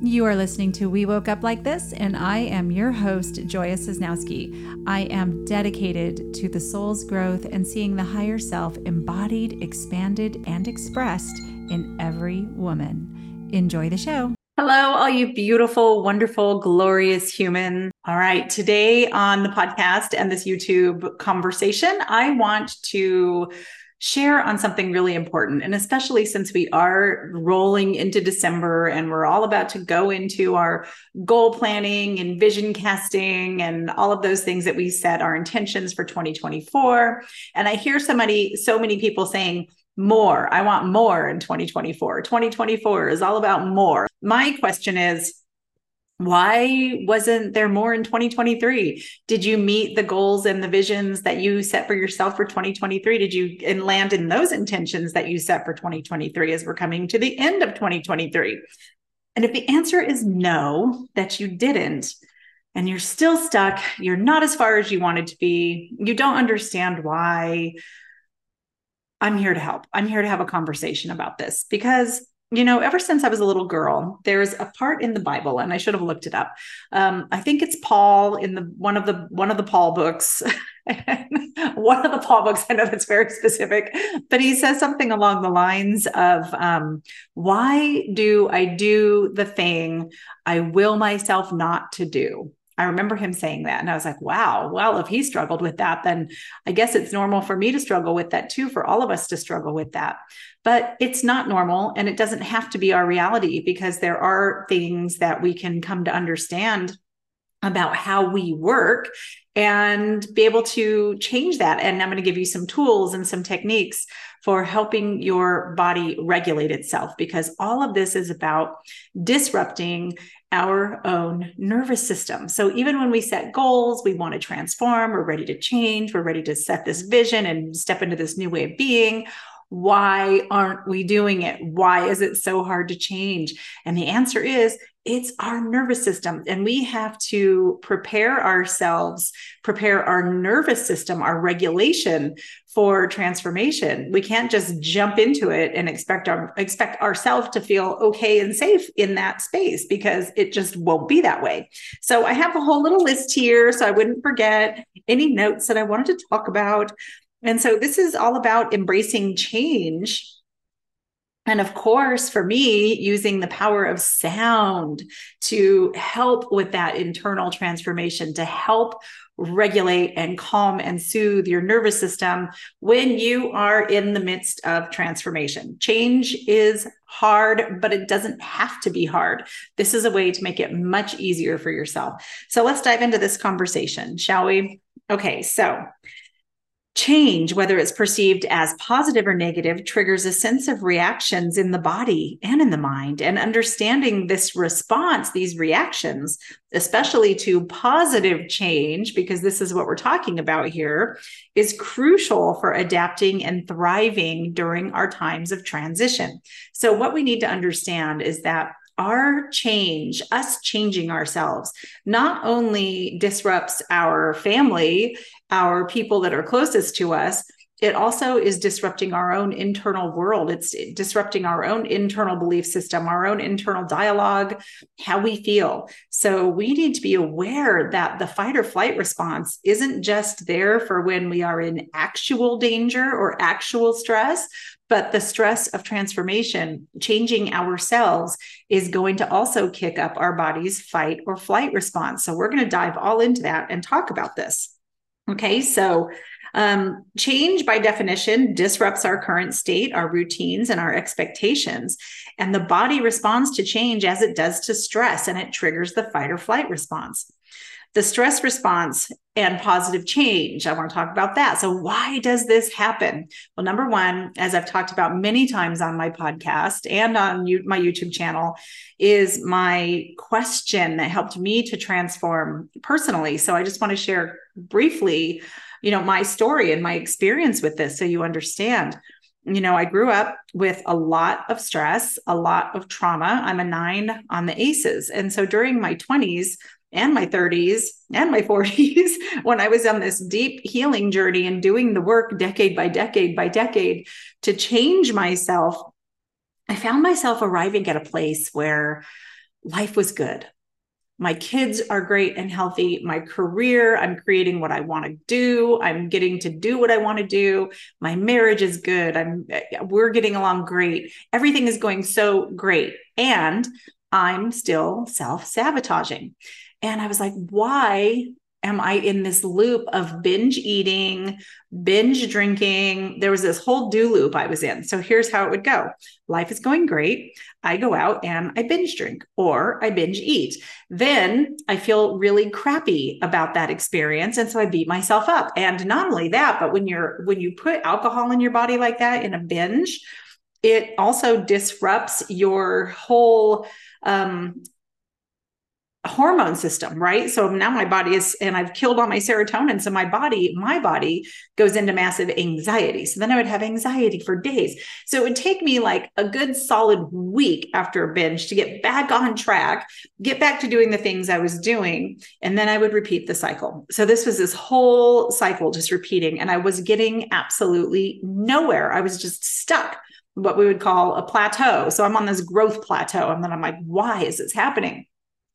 You are listening to We Woke Up Like This, and I am your host, Joya Sosnowski. I am dedicated to the soul's growth and seeing the higher self embodied, expanded, and expressed in every woman. Enjoy the show. Hello, all you beautiful, wonderful, glorious human. All right, today on the podcast and this YouTube conversation, I want to share on something really important. And especially since we are rolling into December and we're all about to go into our goal planning and vision casting and all of those things that we set our intentions for 2024. And I hear somebody, so many people saying, more. I want more in 2024. 2024 is all about more. My question is, why wasn't there more in 2023 did you meet the goals and the visions that you set for yourself for 2023 did you and land in those intentions that you set for 2023 as we're coming to the end of 2023 and if the answer is no that you didn't and you're still stuck you're not as far as you wanted to be you don't understand why i'm here to help. I'm here to have a conversation about this because you know, ever since I was a little girl, there's a part in the Bible, and I should have looked it up. Um, I think it's Paul in the one of the one of the Paul books. one of the Paul books, I know that's very specific, but he says something along the lines of, um, "Why do I do the thing I will myself not to do?" I remember him saying that. And I was like, wow, well, if he struggled with that, then I guess it's normal for me to struggle with that too, for all of us to struggle with that. But it's not normal and it doesn't have to be our reality because there are things that we can come to understand about how we work and be able to change that. And I'm going to give you some tools and some techniques for helping your body regulate itself because all of this is about disrupting our own nervous system. So even when we set goals, we want to transform, we're ready to change, we're ready to set this vision and step into this new way of being. Why aren't we doing it? Why is it so hard to change? And the answer is it's our nervous system. And we have to prepare ourselves, prepare our nervous system, our regulation for transformation. We can't just jump into it and expect our expect ourselves to feel okay and safe in that space because it just won't be that way. So I have a whole little list here so I wouldn't forget any notes that I wanted to talk about. And so this is all about embracing change and of course, for me, using the power of sound to help with that internal transformation, to help regulate and calm and soothe your nervous system when you are in the midst of transformation. Change is hard, but it doesn't have to be hard. This is a way to make it much easier for yourself. So let's dive into this conversation, shall we? Okay, so Change, whether it's perceived as positive or negative, triggers a sense of reactions in the body and in the mind. And understanding this response, these reactions, especially to positive change, because this is what we're talking about here, is crucial for adapting and thriving during our times of transition. So, what we need to understand is that our change, us changing ourselves, not only disrupts our family, our people that are closest to us, it also is disrupting our own internal world. It's disrupting our own internal belief system, our own internal dialogue, how we feel. So we need to be aware that the fight or flight response isn't just there for when we are in actual danger or actual stress, but the stress of transformation, changing ourselves, is going to also kick up our body's fight or flight response. So we're going to dive all into that and talk about this. Okay, so um, change by definition disrupts our current state, our routines, and our expectations. And the body responds to change as it does to stress, and it triggers the fight or flight response the stress response and positive change. I want to talk about that. So, why does this happen? Well, number one, as I've talked about many times on my podcast and on my YouTube channel, is my question that helped me to transform personally. So, I just want to share briefly, you know, my story and my experience with this so you understand you know, I grew up with a lot of stress, a lot of trauma. I'm a nine on the ACEs. And so during my 20s, and my 30s and my 40s when I was on this deep healing journey and doing the work decade by decade by decade to change myself, I found myself arriving at a place where life was good. My kids are great and healthy. My career, I'm creating what I want to do. I'm getting to do what I want to do. My marriage is good. I'm we're getting along great. Everything is going so great. And I'm still self-sabotaging. And I was like, why am I in this loop of binge eating, binge drinking? There was this whole do loop I was in. So here's how it would go life is going great. I go out and I binge drink or I binge eat. Then I feel really crappy about that experience. And so I beat myself up. And not only that, but when you're, when you put alcohol in your body like that in a binge, it also disrupts your whole um, hormone system, right? So now my body is, and I've killed all my serotonin. So my body, my body goes into massive anxiety. So then I would have anxiety for days. So it would take me like a good solid week after a binge to get back on track, get back to doing the things I was doing. And then I would repeat the cycle. So this was this whole cycle just repeating. And I was getting absolutely nowhere. I was just stuck what we would call a plateau. So I'm on this growth plateau. And then I'm like, why is this happening?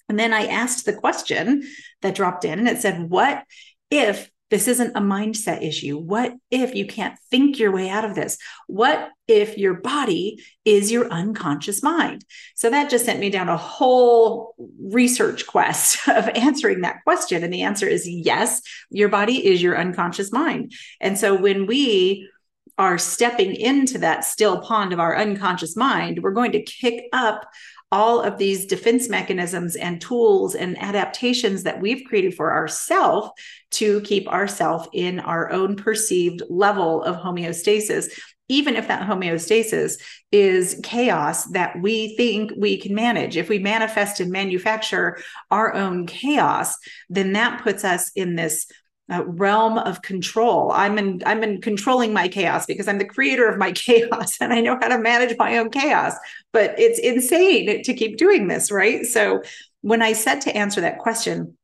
And then I asked the question that dropped in and it said, What if this isn't a mindset issue? What if you can't think your way out of this? What if your body is your unconscious mind? So that just sent me down a whole research quest of answering that question. And the answer is yes, your body is your unconscious mind. And so when we are stepping into that still pond of our unconscious mind, we're going to kick up all of these defense mechanisms and tools and adaptations that we've created for ourselves to keep ourselves in our own perceived level of homeostasis even if that homeostasis is chaos that we think we can manage. If we manifest and manufacture our own chaos then that puts us in this uh, realm of control. I'm in I'm in controlling my chaos because I'm the creator of my chaos and I know how to manage my own chaos. But it's insane to keep doing this, right? So when I said to answer that question,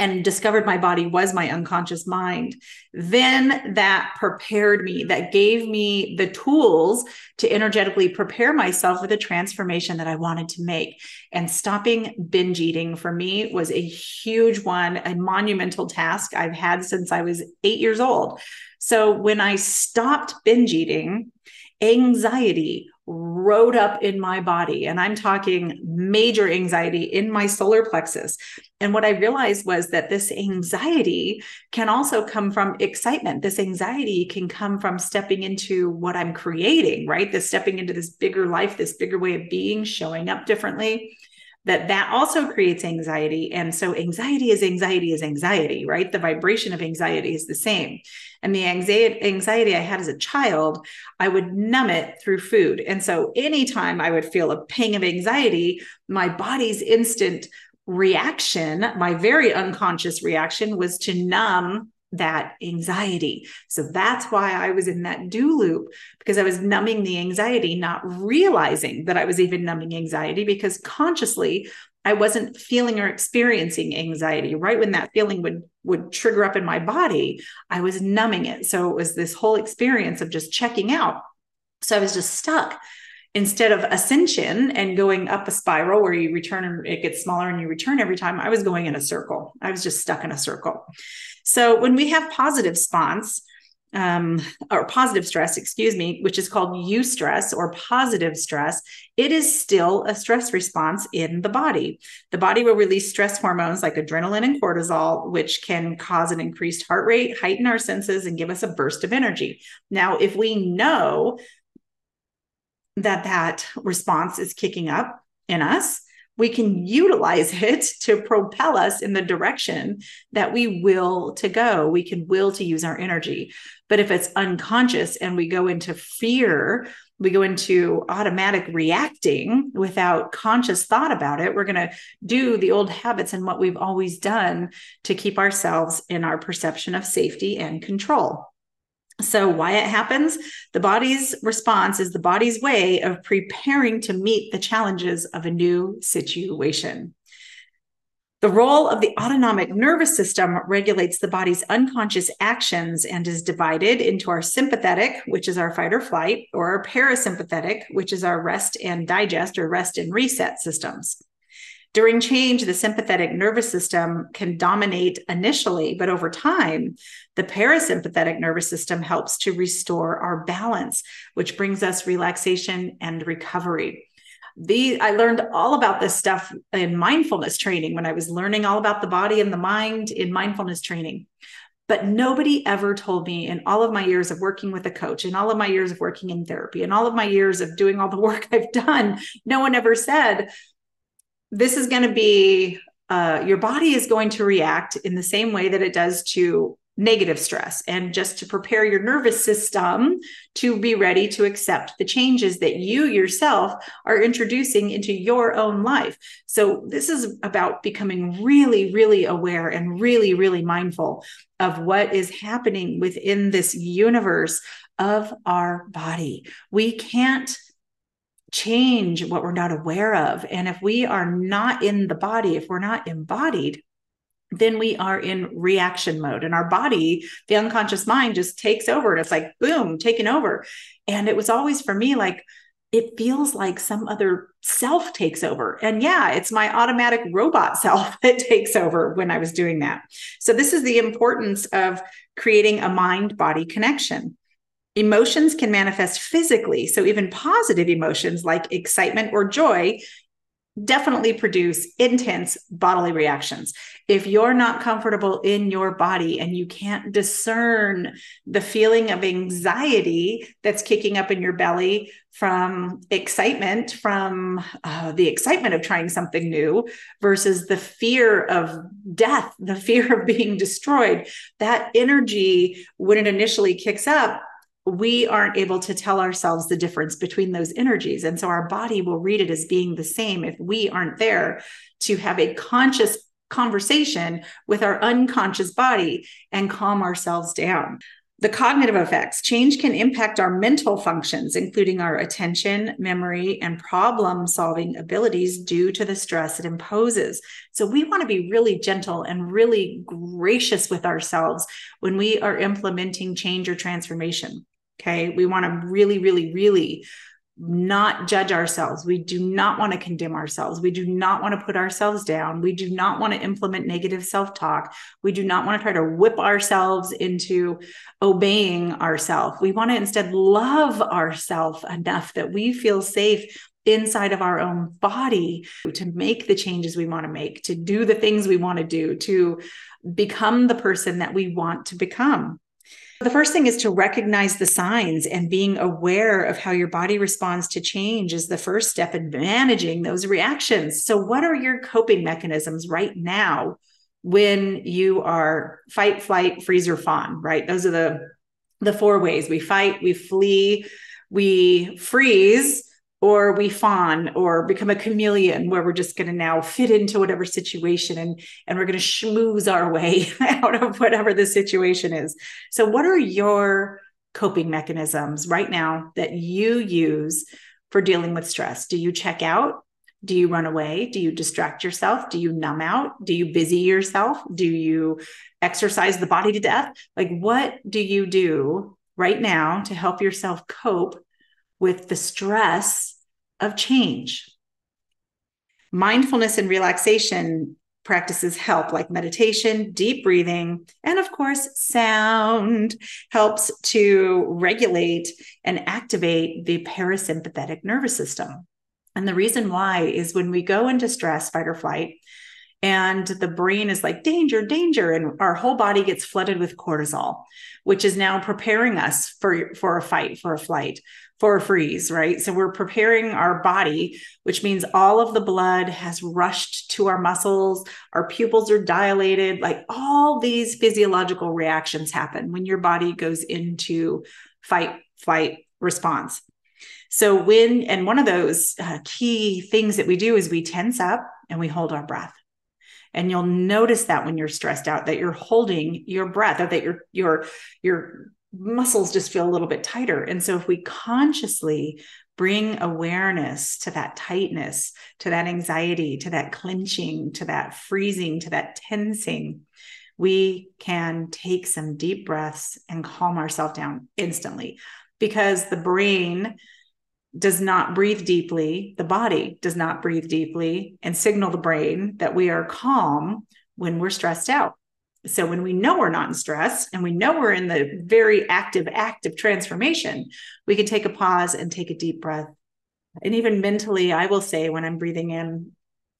and discovered my body was my unconscious mind, then that prepared me, that gave me the tools to energetically prepare myself for the transformation that I wanted to make. And stopping binge eating for me was a huge one, a monumental task I've had since I was eight years old. So when I stopped binge eating, anxiety rode up in my body. And I'm talking major anxiety in my solar plexus. And what I realized was that this anxiety can also come from excitement. This anxiety can come from stepping into what I'm creating, right? This stepping into this bigger life, this bigger way of being, showing up differently that that also creates anxiety. And so anxiety is anxiety is anxiety right? The vibration of anxiety is the same. And the anxiety anxiety i had as a child i would numb it through food. And so anytime i would feel a pang of anxiety my body's instant reaction my very unconscious reaction was to numb that anxiety. So that's why I was in that do loop because I was numbing the anxiety, not realizing that I was even numbing anxiety because consciously I wasn't feeling or experiencing anxiety. Right when that feeling would would trigger up in my body, I was numbing it. So it was this whole experience of just checking out. So I was just stuck instead of ascension and going up a spiral where you return and it gets smaller and you return every time, I was going in a circle. I was just stuck in a circle. So when we have positive response, um, or positive stress, excuse me, which is called eustress or positive stress, it is still a stress response in the body. The body will release stress hormones like adrenaline and cortisol, which can cause an increased heart rate, heighten our senses, and give us a burst of energy. Now, if we know that that response is kicking up in us, we can utilize it to propel us in the direction that we will to go. We can will to use our energy. But if it's unconscious and we go into fear, we go into automatic reacting without conscious thought about it, we're going to do the old habits and what we've always done to keep ourselves in our perception of safety and control. So, why it happens? The body's response is the body's way of preparing to meet the challenges of a new situation. The role of the autonomic nervous system regulates the body's unconscious actions and is divided into our sympathetic, which is our fight or flight, or our parasympathetic, which is our rest and digest or rest and reset systems. During change, the sympathetic nervous system can dominate initially, but over time, the parasympathetic nervous system helps to restore our balance, which brings us relaxation and recovery. The, I learned all about this stuff in mindfulness training when I was learning all about the body and the mind in mindfulness training. But nobody ever told me in all of my years of working with a coach, in all of my years of working in therapy, in all of my years of doing all the work I've done, no one ever said, this is going to be, uh, your body is going to react in the same way that it does to negative stress and just to prepare your nervous system to be ready to accept the changes that you yourself are introducing into your own life. So, this is about becoming really, really aware and really, really mindful of what is happening within this universe of our body. We can't change what we're not aware of. And if we are not in the body, if we're not embodied, then we are in reaction mode. And our body the unconscious mind just takes over and it's like boom taking over. And it was always for me like it feels like some other self takes over. And yeah it's my automatic robot self that takes over when i was doing that. So this is the importance of creating a mind body connection. Emotions can manifest physically. So, even positive emotions like excitement or joy definitely produce intense bodily reactions. If you're not comfortable in your body and you can't discern the feeling of anxiety that's kicking up in your belly from excitement, from uh, the excitement of trying something new versus the fear of death, the fear of being destroyed, that energy, when it initially kicks up, we aren't able to tell ourselves the difference between those energies. And so our body will read it as being the same if we aren't there to have a conscious conversation with our unconscious body and calm ourselves down. The cognitive effects change can impact our mental functions, including our attention, memory, and problem solving abilities due to the stress it imposes. So, we want to be really gentle and really gracious with ourselves when we are implementing change or transformation. Okay. We want to really, really, really not judge ourselves. We do not want to condemn ourselves. We do not want to put ourselves down. We do not want to implement negative self talk. We do not want to try to whip ourselves into obeying ourselves. We want to instead love ourselves enough that we feel safe inside of our own body to make the changes we want to make, to do the things we want to do, to become the person that we want to become. The first thing is to recognize the signs and being aware of how your body responds to change is the first step in managing those reactions. So, what are your coping mechanisms right now when you are fight, flight, freeze, or fawn? Right? Those are the the four ways we fight, we flee, we freeze, or we fawn or become a chameleon where we're just going to now fit into whatever situation and and we're going to schmooze our way out of whatever the situation is. So what are your coping mechanisms right now that you use for dealing with stress? Do you check out? Do you run away? Do you distract yourself? Do you numb out? Do you busy yourself? Do you exercise the body to death? Like what do you do right now to help yourself cope with the stress of change. Mindfulness and relaxation practices help, like meditation, deep breathing, and of course, sound helps to regulate and activate the parasympathetic nervous system. And the reason why is when we go into stress, fight or flight, and the brain is like danger danger and our whole body gets flooded with cortisol which is now preparing us for for a fight for a flight for a freeze right? So we're preparing our body which means all of the blood has rushed to our muscles our pupils are dilated like all these physiological reactions happen when your body goes into fight flight response. So when and one of those uh, key things that we do is we tense up and we hold our breath. And you'll notice that when you're stressed out that you're holding your breath or that your your your muscles just feel a little bit tighter and so if we consciously bring awareness to that tightness to that anxiety to that clenching to that freezing to that tensing we can take some deep breaths and calm ourselves down instantly because the brain does not breathe deeply, the body does not breathe deeply and signal the brain that we are calm when we're stressed out. So when we know we're not in stress and we know we're in the very active act of transformation, we can take a pause and take a deep breath. And even mentally, I will say when I'm breathing in,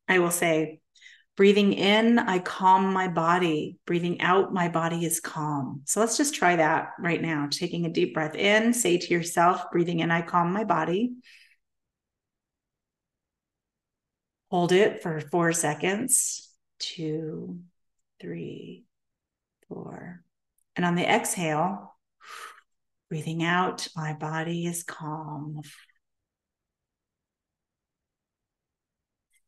I will say, breathing in, I calm my body. Breathing out, my body is calm. So let's just try that right now. Taking a deep breath in, say to yourself, breathing in, I calm my body. Hold it for four seconds, two, three, And on the exhale, breathing out, my body is calm.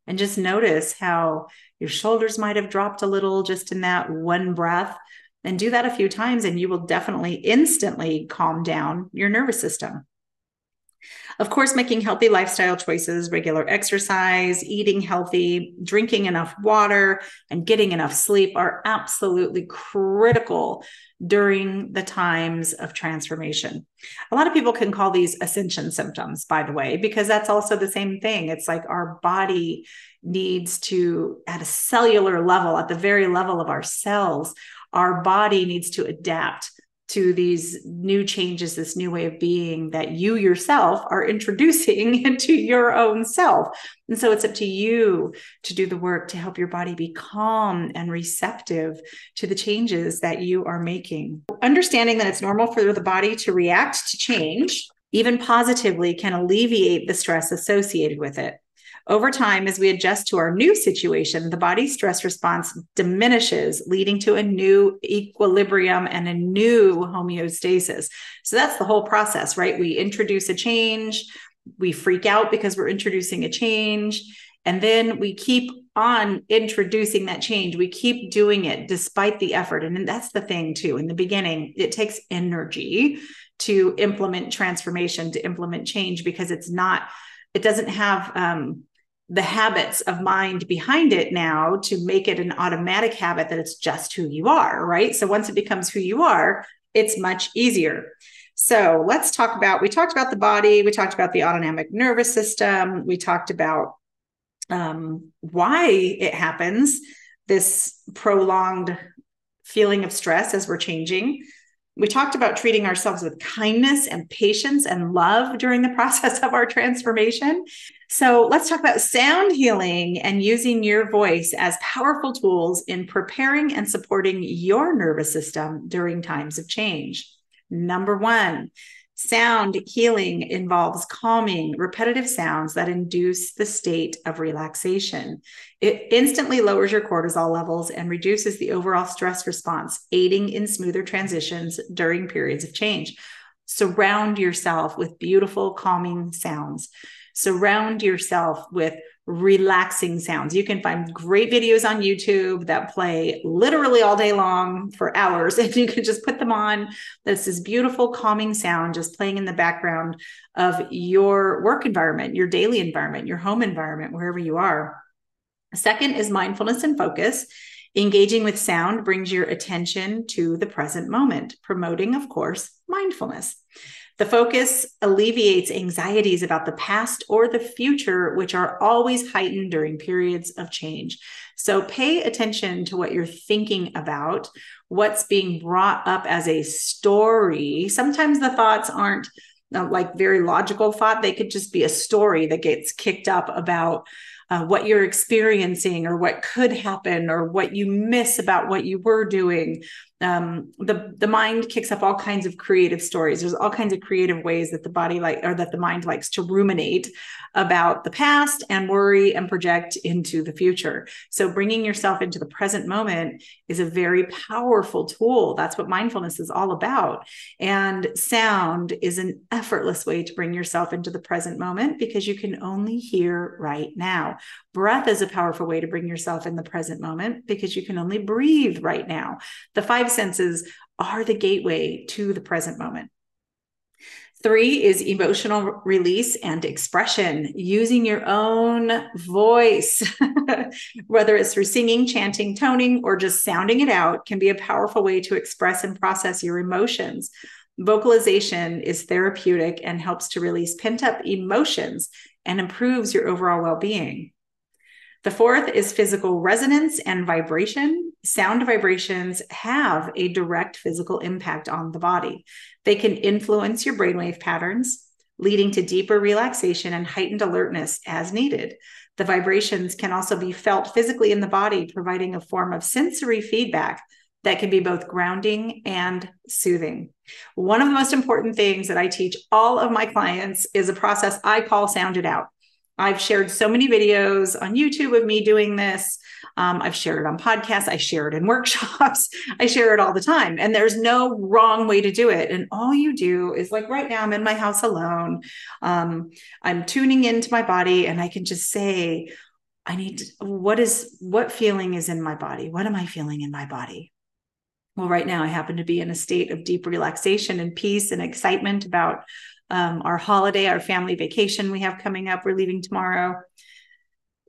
And just notice how your shoulders might have dropped a little just in that one breath. And do that a few times, and you will definitely instantly calm down your nervous system. Of course, making healthy lifestyle choices, regular exercise, eating healthy, drinking enough water, and getting enough sleep are absolutely critical during the times of transformation. A lot of people can call these ascension symptoms, by the way, because that's also the same thing. It's like our body needs to, at a cellular level, at the very level of our cells, our body needs to adapt to these new changes, this new way of being that you yourself are introducing into your own self. And so it's up to you to do the work to help your body be calm and receptive to the changes that you are making. Understanding that it's normal for the body to react to change, even positively, can alleviate the stress associated with it. Over time, as we adjust to our new situation, the body stress response diminishes, leading to a new equilibrium and a new homeostasis. So that's the whole process, right? We introduce a change, we freak out because we're introducing a change, and then we keep on introducing that change. We keep doing it despite the effort. And that's the thing, too. In the beginning, it takes energy to implement transformation, to implement change, because it's not, it doesn't have, um, the habits of mind behind it now to make it an automatic habit that it's just who you are, right? So once it becomes who you are, it's much easier. So let's talk about we talked about the body, we talked about the autonomic nervous system, we talked about um, why it happens, this prolonged feeling of stress as we're changing. We talked about treating ourselves with kindness and patience and love during the process of our transformation. So, let's talk about sound healing and using your voice as powerful tools in preparing and supporting your nervous system during times of change. Number one, Sound healing involves calming, repetitive sounds that induce the state of relaxation. It instantly lowers your cortisol levels and reduces the overall stress response, aiding in smoother transitions during periods of change. Surround yourself with beautiful, calming sounds. Surround yourself with relaxing sounds. You can find great videos on YouTube that play literally all day long for hours, and you can just put them on. This is beautiful, calming sound just playing in the background of your work environment, your daily environment, your home environment, wherever you are. Second is mindfulness and focus. Engaging with sound brings your attention to the present moment, promoting, of course, mindfulness. The focus alleviates anxieties about the past or the future, which are always heightened during periods of change. So pay attention to what you're thinking about, what's being brought up as a story. Sometimes the thoughts aren't uh, like very logical thought, they could just be a story that gets kicked up about. Uh, what you're experiencing or what could happen or what you miss about what you were doing um, the the mind kicks up all kinds of creative stories. There's all kinds of creative ways that the body like or that the mind likes to ruminate about the past and worry and project into the future. So bringing yourself into the present moment is a very powerful tool. That's what mindfulness is all about. And sound is an effortless way to bring yourself into the present moment because you can only hear right now. Breath is a powerful way to bring yourself in the present moment because you can only breathe right now. The five senses are the gateway to the present moment. Three is emotional release and expression, using your own voice, whether it's through singing, chanting, toning, or just sounding it out, can be a powerful way to express and process your emotions. Vocalization is therapeutic and helps to release pent up emotions and improves your overall well being. The fourth is physical resonance and vibration. Sound vibrations have a direct physical impact on the body. They can influence your brainwave patterns, leading to deeper relaxation and heightened alertness as needed. The vibrations can also be felt physically in the body, providing a form of sensory feedback that can be both grounding and soothing. One of the most important things that I teach all of my clients is a process I call sound it out. I've shared so many videos on YouTube of me doing this. Um, I've shared it on podcasts. I share it in workshops. I share it all the time. And there's no wrong way to do it. And all you do is like right now, I'm in my house alone. Um, I'm tuning into my body and I can just say, I need to, what is, what feeling is in my body? What am I feeling in my body? Well, right now I happen to be in a state of deep relaxation and peace and excitement about um, our holiday, our family vacation we have coming up. We're leaving tomorrow.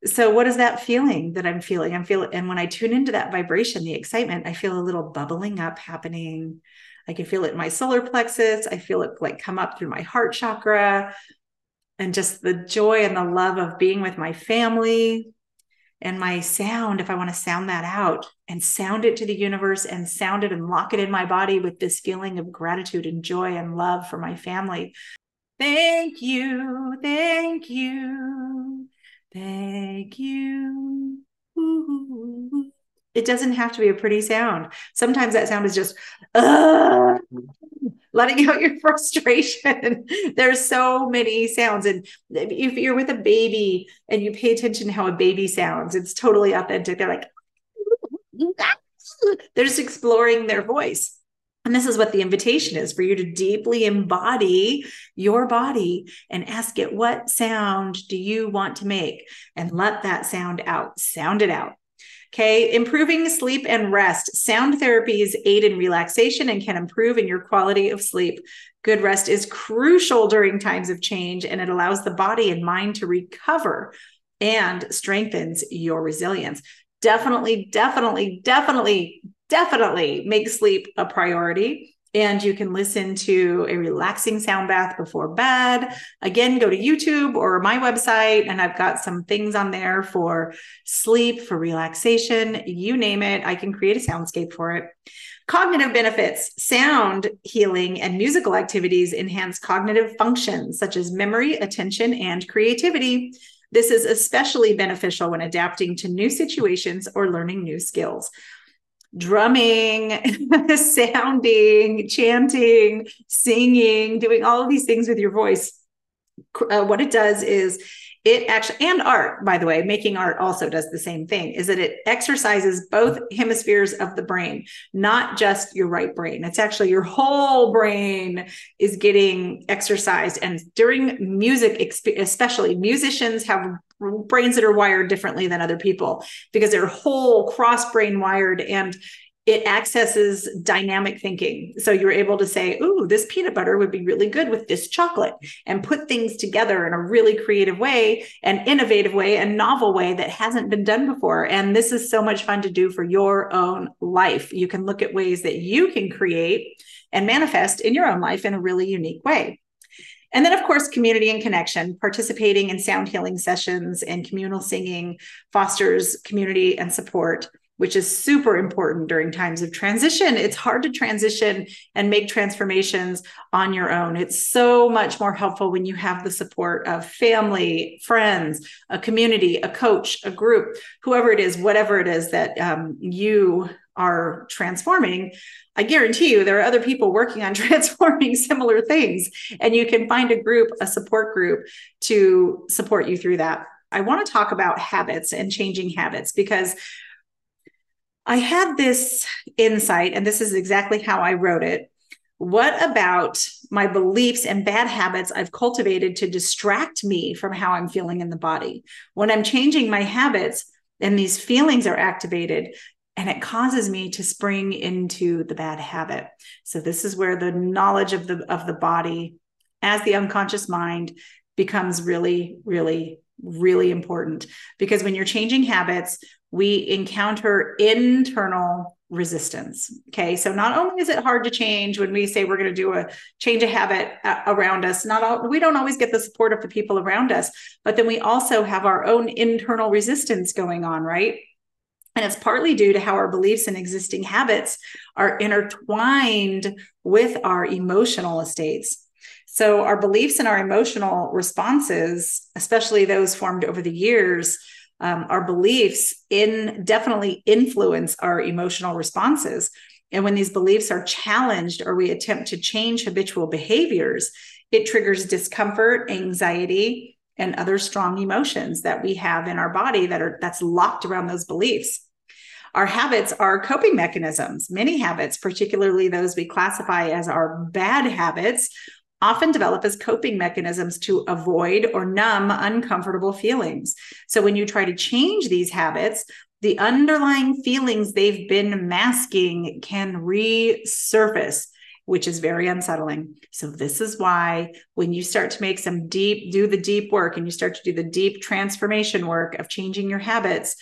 So, what is that feeling that I'm feeling? I'm feeling, and when I tune into that vibration, the excitement, I feel a little bubbling up happening. I can feel it in my solar plexus. I feel it like come up through my heart chakra and just the joy and the love of being with my family, and my sound, if I want to sound that out and sound it to the universe and sound it and lock it in my body with this feeling of gratitude and joy and love for my family. Thank you, thank you, thank you. It doesn't have to be a pretty sound. Sometimes that sound is just, letting out your frustration. There's so many sounds. And if you're with a baby and you pay attention to how a baby sounds, it's totally authentic. They're like, they're just exploring their voice. And this is what the invitation is for you to deeply embody your body and ask it, what sound do you want to make? And let that sound out, sound it out. Okay, improving sleep and rest. Sound therapies aid in relaxation and can improve in your quality of sleep. Good rest is crucial during times of change and it allows the body and mind to recover and strengthens your resilience. Definitely, definitely, definitely, definitely make sleep a priority and you can listen to a relaxing sound bath before bed. Again, go to YouTube or my website, and I've got some things on there for sleep, for relaxation, you name it. I can create a soundscape for it. Cognitive benefits sound healing and musical activities enhance cognitive functions such as memory, attention, and creativity. This is especially beneficial when adapting to new situations or learning new skills drumming, sounding, chanting, singing, doing all of these things with your voice. Uh, what it does is it actually and art by the way making art also does the same thing is that it exercises both hemispheres of the brain not just your right brain. It's actually your whole brain is getting exercised. And during music especially musicians have brains that are wired differently than other people because they're whole cross brain wired and it accesses dynamic thinking. So you're able to say, Ooh, this peanut butter would be really good with this chocolate, and put things together in a really creative way, an innovative way, a novel way that hasn't been done before. And this is so much fun to do for your own life. You can look at ways that you can create and manifest in your own life in a really unique way. And then, of course, community and connection. Participating in sound healing sessions and communal singing fosters community and support which is super important during times of transition. It's hard to transition and make transformations on your own. It's so much more helpful when you have the support of family, friends, a community, a coach, a group, whoever it is, whatever it is that um, you are transforming. I guarantee you there are other people working on transforming similar things, and you can find a group, a support group to support you through that. I want to talk about habits and changing habits because I had this insight, and this is exactly how I wrote it. What about my beliefs and bad habits I've cultivated to distract me from how I'm feeling in the body? When I'm changing my habits and these feelings are activated, and it causes me to spring into the bad habit. So this is where the knowledge of the of the body as the unconscious mind becomes really really really important because when you're changing habits we encounter internal resistance. Okay. So not only is it hard to change when we say we're going to do a change a habit uh, around us, not all, we don't always get the support of the people around us, but then we also have our own internal resistance going on, right? And it's partly due to how our beliefs and existing habits are intertwined with our emotional estates. So, our beliefs and our emotional responses, especially those formed over the years, um, our beliefs in definitely influence our emotional responses. And when these beliefs are challenged or we attempt to change habitual behaviors, it triggers discomfort, anxiety, and other strong emotions that we have in our body that are that's locked around those beliefs. Our habits are coping mechanisms. Many habits, particularly those we classify as our bad habits, often develop as coping mechanisms to avoid or numb uncomfortable feelings. So when you try to change these habits, the underlying feelings they've been masking can resurface which is very unsettling. So, this is why when you start to make some deep, do the deep work and you start to do the deep transformation work of changing your habits,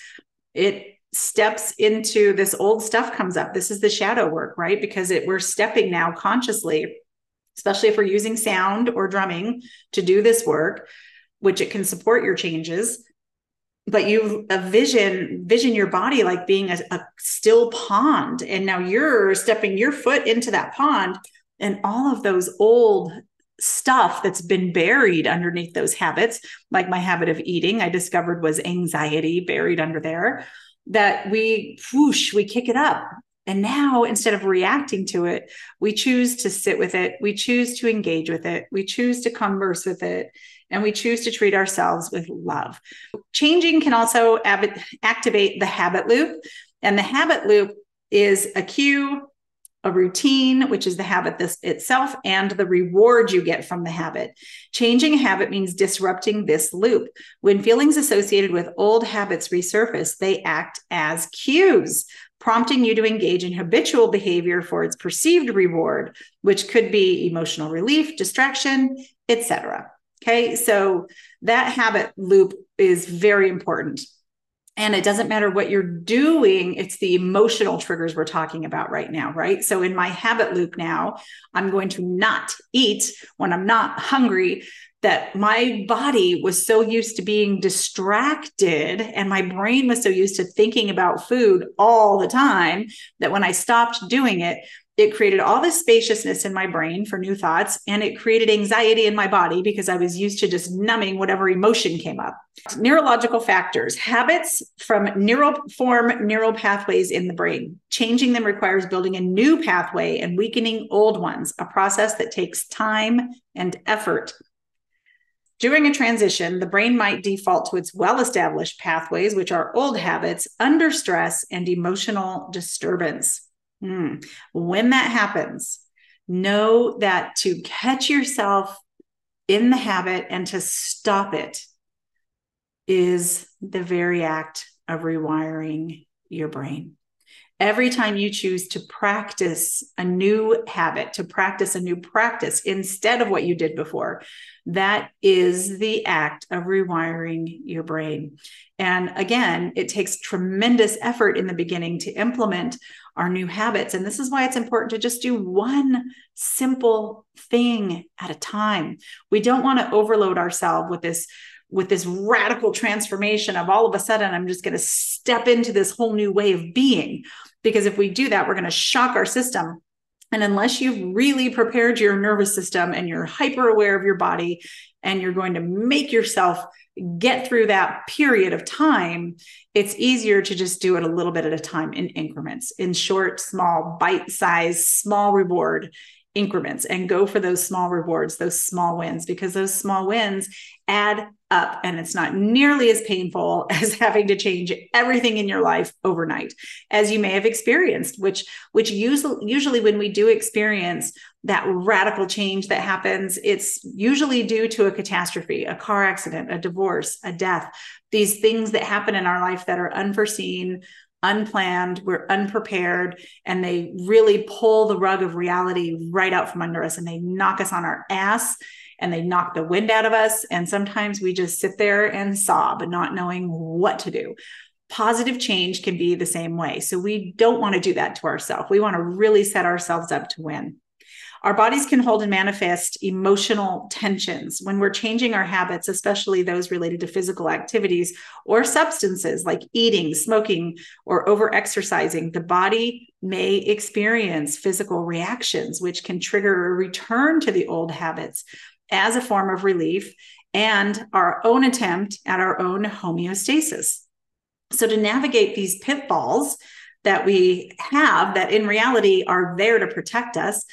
it steps into this old stuff comes up. This is the shadow work, right? Because it, we're stepping now consciously especially if we're using sound or drumming to do this work, which it can support your changes. But you a vision, vision your body like being a, a still pond. And now you're stepping your foot into that pond, and all of those old stuff that's been buried underneath those habits, like my habit of eating, I discovered was anxiety buried under there, that we whoosh, we kick it up and now, instead of reacting to it, we choose to sit with it. We choose to engage with it. We choose to converse with it. And we choose to treat ourselves with love. Changing can also ab- activate the habit loop. And the habit loop is a cue, a routine, which is the habit this itself, and the reward you get from the habit. Changing a habit means disrupting this loop. When feelings associated with old habits resurface, they act as cues prompting you to engage in habitual behavior for its perceived reward, which could be emotional relief, distraction, etc. Okay, so that habit loop is very important. And it doesn't matter what you're doing, it's the emotional triggers we're talking about right now, right? So, in my habit loop now, I'm going to not eat when I'm not hungry that my body was so used to being distracted and my brain was so used to thinking about food all the time that when I stopped doing it, it created all this spaciousness in my brain for new thoughts and it created anxiety in my body because I was used to just numbing whatever emotion came up. Neurological factors, habits from neural form neural pathways in the brain. Changing them requires building a new pathway and weakening old ones, a process that takes time and effort during a transition, the brain might default to its well established pathways, which are old habits, under stress, and emotional disturbance. Mm. When that happens, know that to catch yourself in the habit and to stop it is the very act of rewiring your brain every time you choose to practice a new habit, to practice a new practice instead of what you did before, that is the act of rewiring your brain. And again, it takes tremendous effort in the beginning to implement our new habits. And this is why it's important to just do one simple thing at a time. We don't want to overload ourselves with this with this radical transformation of all of a sudden i'm just going to step into this whole new way of being because if we do that, we're going to shock our system. And unless you've really prepared your nervous system and you're hyper aware of your body and you're going to make yourself get through that period of time, it's easier to just do it a little bit at a time in increments, in short, small, bite size, small reward increments and go for those small rewards, those small wins, because those small wins add up and it's not nearly as painful as having to change everything in your life overnight as you may have experienced which which usually usually when we do experience that radical change that happens it's usually due to a catastrophe a car accident a divorce a death these things that happen in our life that are unforeseen unplanned, we're unprepared, and they really pull the rug of reality right out from under us and they knock us on our ass and they knock the wind out of us. And sometimes we just sit there and sob, not knowing what to do. Positive change can be the same way. So we don't want to do that to ourselves. We want to really set ourselves up to win. Our bodies can hold and manifest emotional tensions when we're changing our habits, especially those related to physical activities or substances like eating, smoking, or over exercising. The body may experience physical reactions, which can trigger a return to the old habits as a form of relief and our own attempt at our own homeostasis. So, to navigate these pitfalls that we have, that in reality are there to protect us,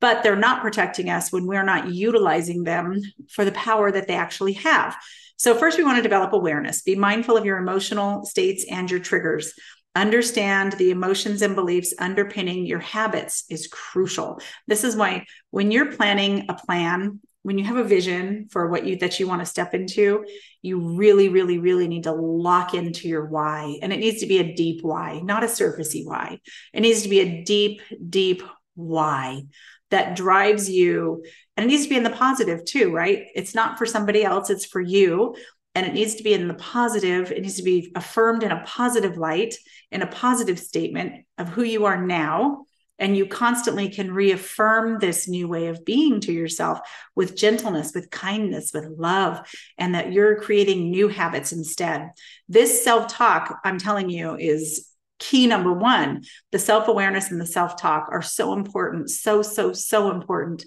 but they're not protecting us when we're not utilizing them for the power that they actually have. So, first, we want to develop awareness. Be mindful of your emotional states and your triggers. Understand the emotions and beliefs underpinning your habits is crucial. This is why when you're planning a plan, when you have a vision for what you that you want to step into, you really, really, really need to lock into your why. And it needs to be a deep why, not a surfacey why. It needs to be a deep, deep why that drives you. And it needs to be in the positive too right? It's not for somebody else it's for you. And it needs to be in the positive. It needs to be affirmed in a positive light in a positive statement of who you are now. And you constantly can reaffirm this new way of being to yourself with gentleness with kindness with love and that you're creating new habits instead. This self-talk i'm telling you is key number one the self-awareness and the self-talk are so important so so so important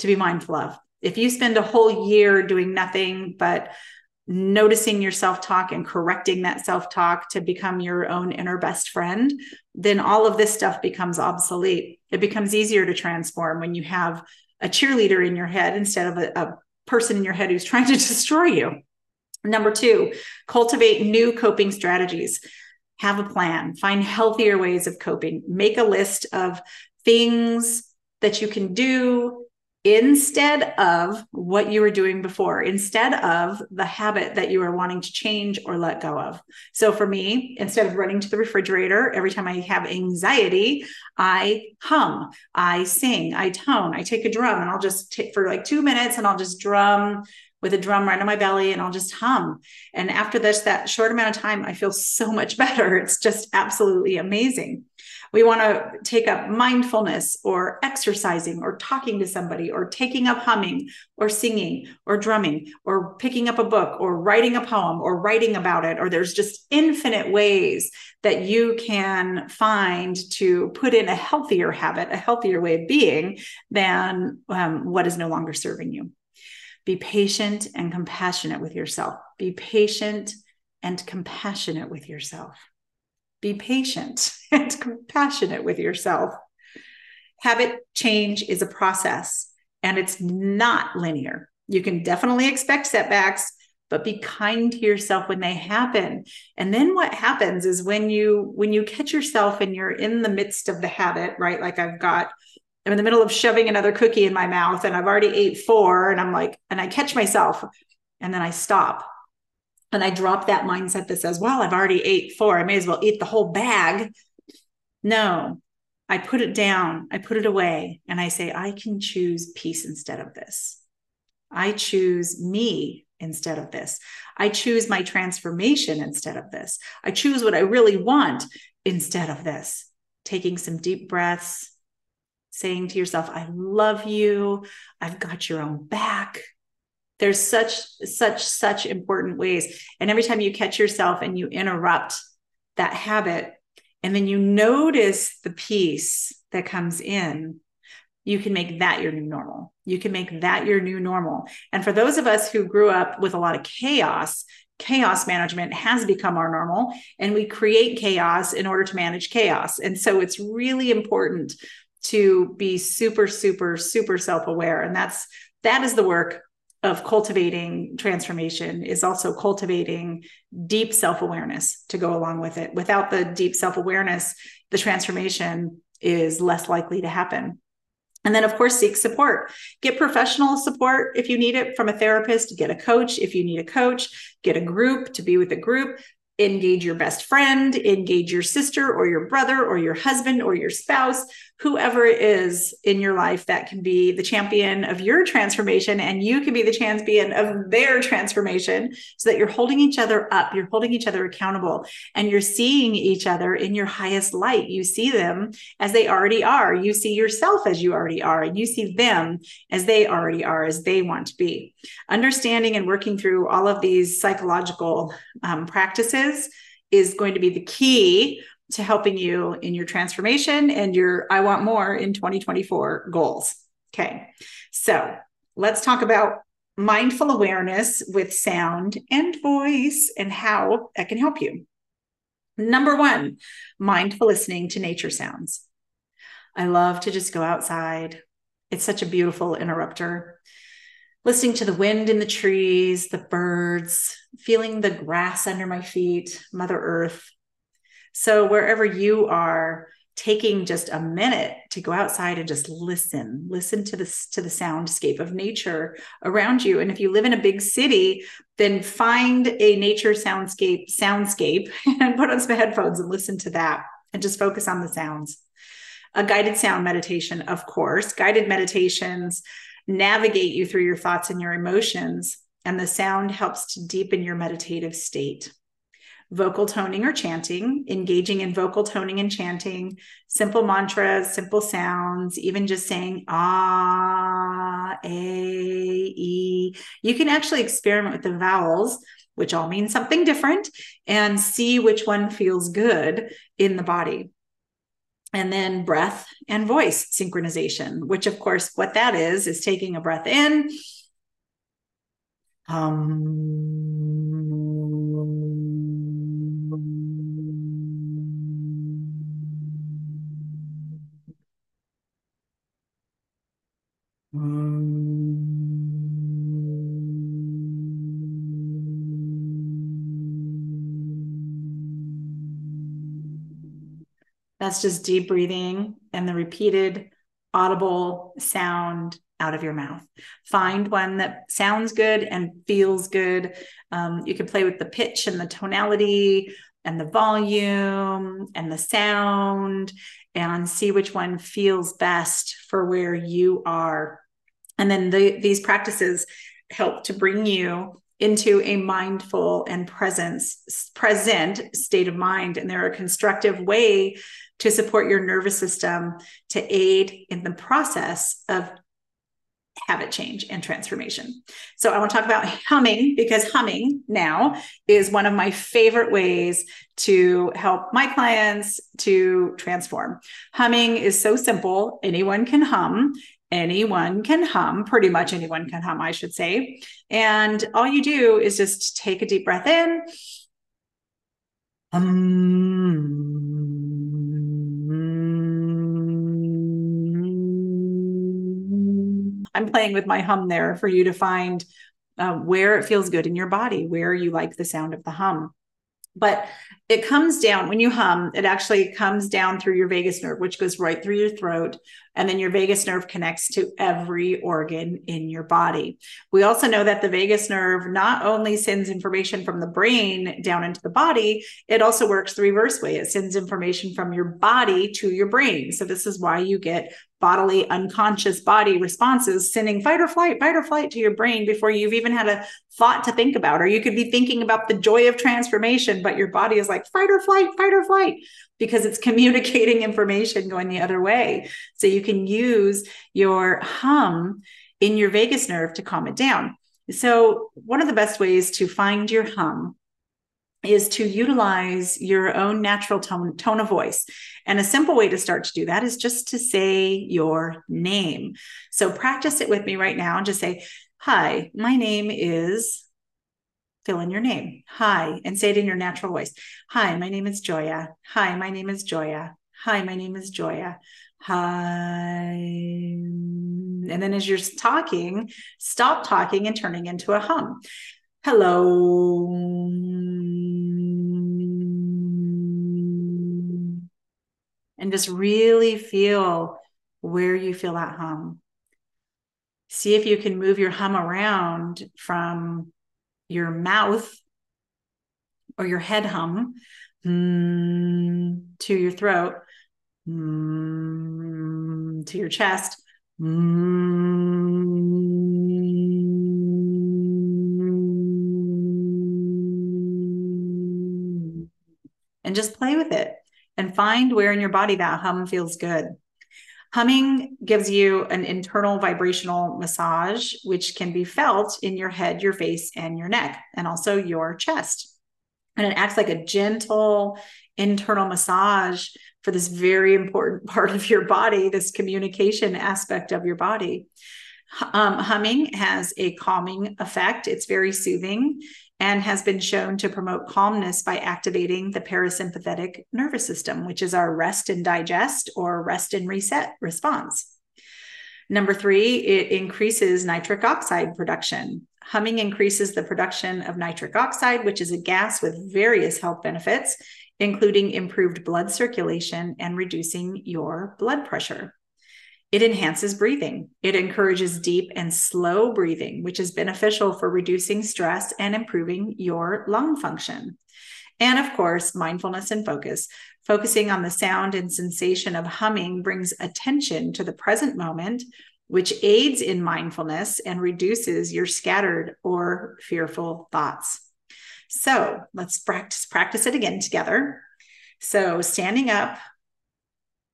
to be mindful of. If you spend a whole year doing nothing but noticing your self-talk and correcting that self-talk to become your own inner best friend then all of this stuff becomes obsolete. It becomes easier to transform when you have a cheerleader in your head instead of a, a person in your head who's trying to destroy you. Number two cultivate new coping strategies have a plan, find healthier ways of coping, make a list of things that you can do instead of what you were doing before, instead of the habit that you are wanting to change or let go of. So for me, instead of running to the refrigerator every time I have anxiety, I hum, I sing, I tone, I take a drum and I'll just take for like two minutes and I'll just drum with a drum right on my belly and I'll just hum. And after this, that short amount of time, I feel so much better. It's just absolutely amazing. We want to take up mindfulness or exercising or talking to somebody or taking up humming or singing or drumming or picking up a book or writing a poem or writing about it. Or there's just infinite ways that you can find to put in a healthier habit, a healthier way of being than um, what is no longer serving you. Be patient and compassionate with yourself. Be patient and compassionate with yourself. Be patient and compassionate with yourself. Habit change is a process and it's not linear. You can definitely expect setbacks, but be kind to yourself when they happen. And then what happens is when you when you catch yourself and you're in the midst of the habit, right? Like I've got I'm in the middle of shoving another cookie in my mouth and I've already ate four. And I'm like, and I catch myself and then I stop and I drop that mindset that says, well, I've already ate four. I may as well eat the whole bag. No, I put it down, I put it away, and I say, I can choose peace instead of this. I choose me instead of this. I choose my transformation instead of this. I choose what I really want instead of this. Taking some deep breaths, saying to yourself, I love you. I've got your own back. There's such, such, such important ways. And every time you catch yourself and you interrupt that habit, and then you notice the peace that comes in, you can make that your new normal. You can make that your new normal. And for those of us who grew up with a lot of chaos, chaos management has become our normal and we create chaos in order to manage chaos. And so it's really important to be super super super self-aware. And that's that is the work of cultivating transformation is also cultivating deep self-awareness to go along with it. Without the deep self-awareness the transformation is less likely to happen. And then, of course, seek support. Get professional support if you need it from a therapist, get a coach if you need a coach, get a group to be with a group. Engage your best friend, engage your sister or your brother or your husband or your spouse, whoever it is in your life that can be the champion of your transformation and you can be the champion of their transformation so that you're holding each other up, you're holding each other accountable, and you're seeing each other in your highest light. You see them as they already are. You see yourself as you already are, and you see them as they already are, as they want to be. Understanding and working through all of these psychological um, practices is going to be the key to helping you in your transformation and your I want more in 2024 goals. Okay. So let's talk about mindful awareness with sound and voice and how that can help you. Number one, mindful listening to nature sounds. I love to just go outside. It's such a beautiful interrupter. Listening to the wind in the trees, the birds, feeling the grass under my feet, Mother Earth, so wherever you are, taking just a minute to go outside and just listen listen to the to the soundscape of nature around you. And if you live in a big city then find a nature soundscape soundscape and put on some headphones and listen to that and just focus on the sounds. A guided sound meditation of course. Guided meditations navigate you through your thoughts and your emotions and the sound helps to deepen your meditative state vocal toning or chanting, engaging in vocal toning and chanting, simple mantras, simple sounds, even just saying ah, a, e. You can actually experiment with the vowels, which all mean something different, and see which one feels good in the body. And then breath and voice synchronization, which, of course, what that is, is taking a breath in. Um, That's just deep breathing and the repeated audible sound out of your mouth. Find one that sounds good and feels good. Um, you can play with the pitch and the tonality and the volume and the sound and see which one feels best for where you are. And then the, these practices help to bring you into a mindful and presence present state of mind and they're a constructive way to support your nervous system to aid in the process of habit change and transformation. So I want to talk about humming because humming now is one of my favorite ways to help my clients to transform. Humming is so simple, anyone can hum. Anyone can hum, pretty much anyone can hum, I should say. And all you do is just take a deep breath in. Um, I'm playing with my hum there for you to find uh, where it feels good in your body, where you like the sound of the hum. But it comes down when you hum, it actually comes down through your vagus nerve, which goes right through your throat. And then your vagus nerve connects to every organ in your body. We also know that the vagus nerve not only sends information from the brain down into the body, it also works the reverse way. It sends information from your body to your brain. So, this is why you get bodily unconscious body responses sending fight or flight fight or flight to your brain before you've even had a thought to think about. Or you could be thinking about the joy of transformation but your body is like fight or flight fight or flight because it's communicating information going the other way. So you can use your hum in your vagus nerve to calm it down. So one of the best ways to find your hum is to utilize your own natural tone, tone of voice. And a simple way to start to do that is just to say your name. So practice it with me right now and just say, Hi, my name is, fill in your name. Hi, and say it in your natural voice. Hi, my name is Joya. Hi, my name is Joya. Hi, my name is Joya. Hi. And then as you're talking, stop talking and turning into a hum. Hello and just really feel where you feel that hum. See if you can move your hum around from your mouth or your head hum mm, to your throat. Mm, to your chest. And just play with it and find where in your body that hum feels good. Humming gives you an internal vibrational massage, which can be felt in your head, your face, and your neck, and also your chest. And it acts like a gentle internal massage for this very important part of your body, this communication aspect of your body. Um, humming has a calming effect, it's very soothing and has been shown to promote calmness by activating the parasympathetic nervous system, which is our rest and digest or rest and reset response. Number three, it increases nitric oxide production. Humming increases the production of nitric oxide, which is a gas with various health benefits, including improved blood circulation and reducing your blood pressure. It enhances breathing. It encourages deep and slow breathing, which is beneficial for reducing stress and improving your lung function. And of course, mindfulness and focus. Focusing on the sound and sensation of humming brings attention to the present moment, which aids in mindfulness and reduces your scattered or fearful thoughts. So let's practice, practice it again together. So standing up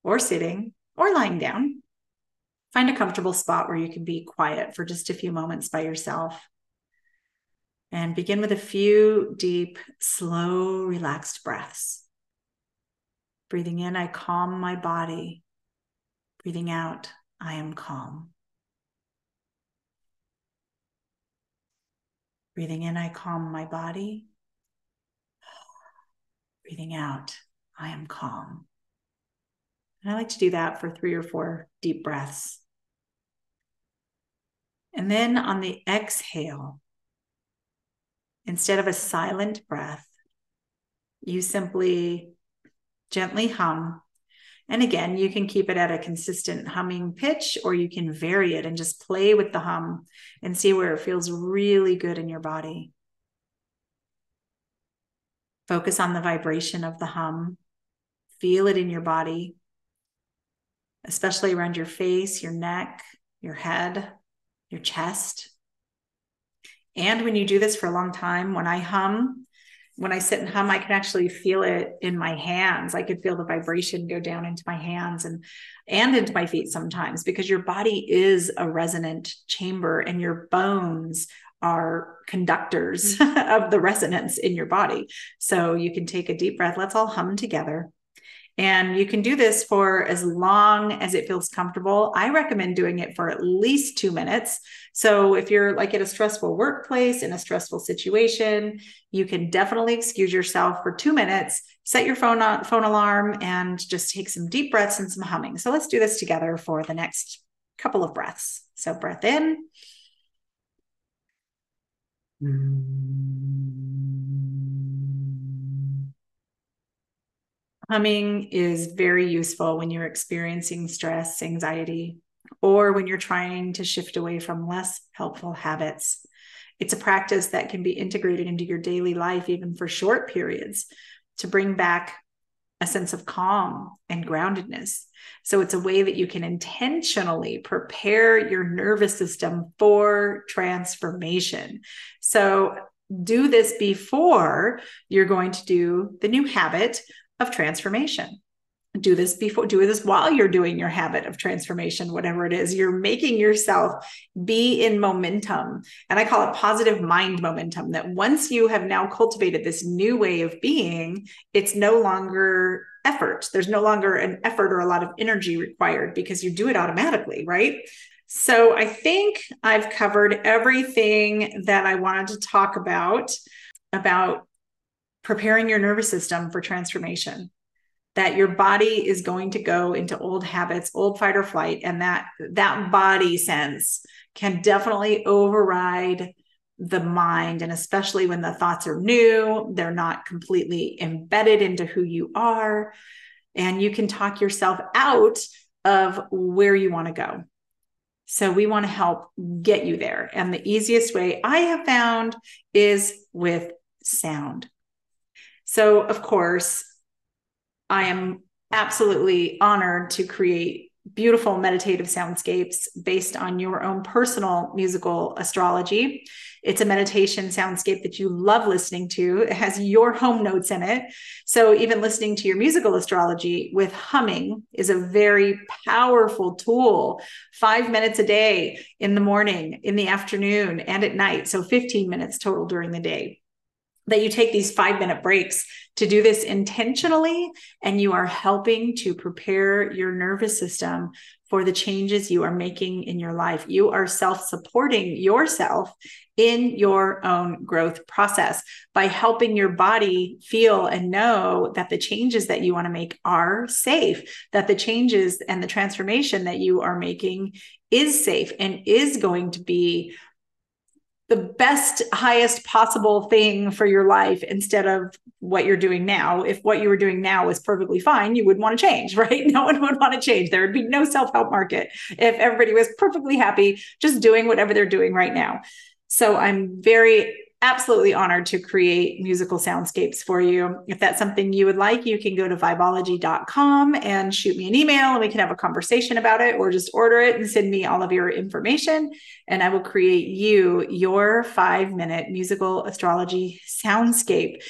or sitting or lying down, Find a comfortable spot where you can be quiet for just a few moments by yourself. And begin with a few deep, slow, relaxed breaths. Breathing in, I calm my body. Breathing out, I am calm. Breathing in, I calm my body. Breathing out, I am calm. And I like to do that for three or four deep breaths. And then on the exhale, instead of a silent breath, you simply gently hum. And again, you can keep it at a consistent humming pitch, or you can vary it and just play with the hum and see where it feels really good in your body. Focus on the vibration of the hum. Feel it in your body, especially around your face, your neck, your head your chest. And when you do this for a long time, when I hum, when I sit and hum, I can actually feel it in my hands. I could feel the vibration go down into my hands and and into my feet sometimes because your body is a resonant chamber and your bones are conductors mm-hmm. of the resonance in your body. So you can take a deep breath. Let's all hum together. And you can do this for as long as it feels comfortable. I recommend doing it for at least two minutes. So if you're like at a stressful workplace, in a stressful situation, you can definitely excuse yourself for two minutes, set your phone on phone alarm, and just take some deep breaths and some humming. So let's do this together for the next couple of breaths. So breath in. Mm. Humming is very useful when you're experiencing stress, anxiety, or when you're trying to shift away from less helpful habits. It's a practice that can be integrated into your daily life, even for short periods, to bring back a sense of calm and groundedness. So it's a way that you can intentionally prepare your nervous system for transformation. So do this before you're going to do the new habit of transformation. Do this before do this while you're doing your habit of transformation whatever it is. You're making yourself be in momentum. And i call it positive mind momentum that once you have now cultivated this new way of being it's no longer effort. There's no longer an effort or a lot of energy required because you do it automatically right? So i think i've covered everything that i wanted to talk about about preparing your nervous system for transformation that your body is going to go into old habits old fight or flight and that that body sense can definitely override the mind. And especially when the thoughts are new they're not completely embedded into who you are. And you can talk yourself out of where you want to go. So we want to help get you there. And the easiest way i have found is with sound so, of course, I am absolutely honored to create beautiful meditative soundscapes based on your own personal musical astrology. It's a meditation soundscape that you love listening to. It has your home notes in it. So, even listening to your musical astrology with humming is a very powerful tool. Five minutes a day in the morning, in the afternoon, and at night. So, 15 minutes total during the day that you take these five minute breaks to do this intentionally and you are helping to prepare your nervous system for the changes you are making in your life. You are self supporting yourself in your own growth process by helping your body feel and know that the changes that you want to make are safe, that the changes and the transformation that you are making is safe and is going to be the best highest possible thing for your life instead of what you're doing now. If what you were doing now was perfectly fine you would want to change right? No one would want to change. There would be no self-help market if everybody was perfectly happy just doing whatever they're doing right now. So i'm very absolutely honored to create musical soundscapes for you. If that's something you would like, you can go to vibology.com and shoot me an email and we can have a conversation about it or just order it and send me all of your information. And I will create you your five minute musical astrology soundscape.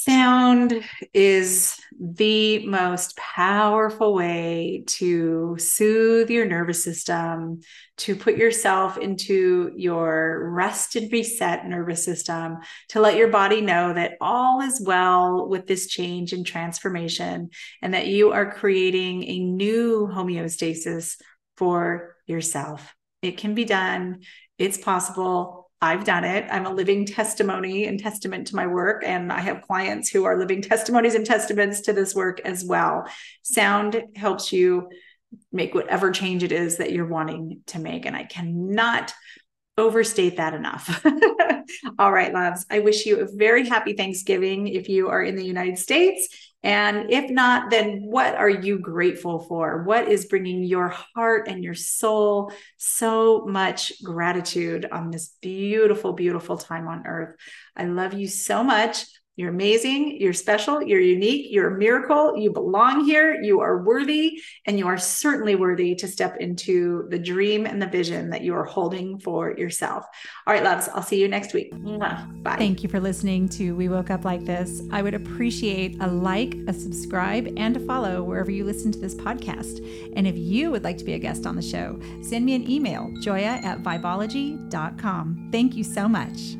Sound is the most powerful way to soothe your nervous system, to put yourself into your rest and reset nervous system, to let your body know that all is well with this change and transformation, and that you are creating a new homeostasis for yourself. It can be done, it's possible I've done it. I'm a living testimony and testament to my work. And I have clients who are living testimonies and testaments to this work as well. Sound helps you make whatever change it is that you're wanting to make. And I cannot overstate that enough. All right, loves. I wish you a very happy Thanksgiving if you are in the United States. And if not, then what are you grateful for? What is bringing your heart and your soul so much gratitude on this beautiful, beautiful time on earth? I love you so much. You're amazing. You're special. You're unique. You're a miracle. You belong here. You are worthy. And you are certainly worthy to step into the dream and the vision that you are holding for yourself. All right, loves, I'll see you next week. Bye. Thank you for listening to We Woke Up Like This. I would appreciate a like, a subscribe, and a follow wherever you listen to this podcast. And if you would like to be a guest on the show, send me an email, joya at vibology.com. Thank you so much.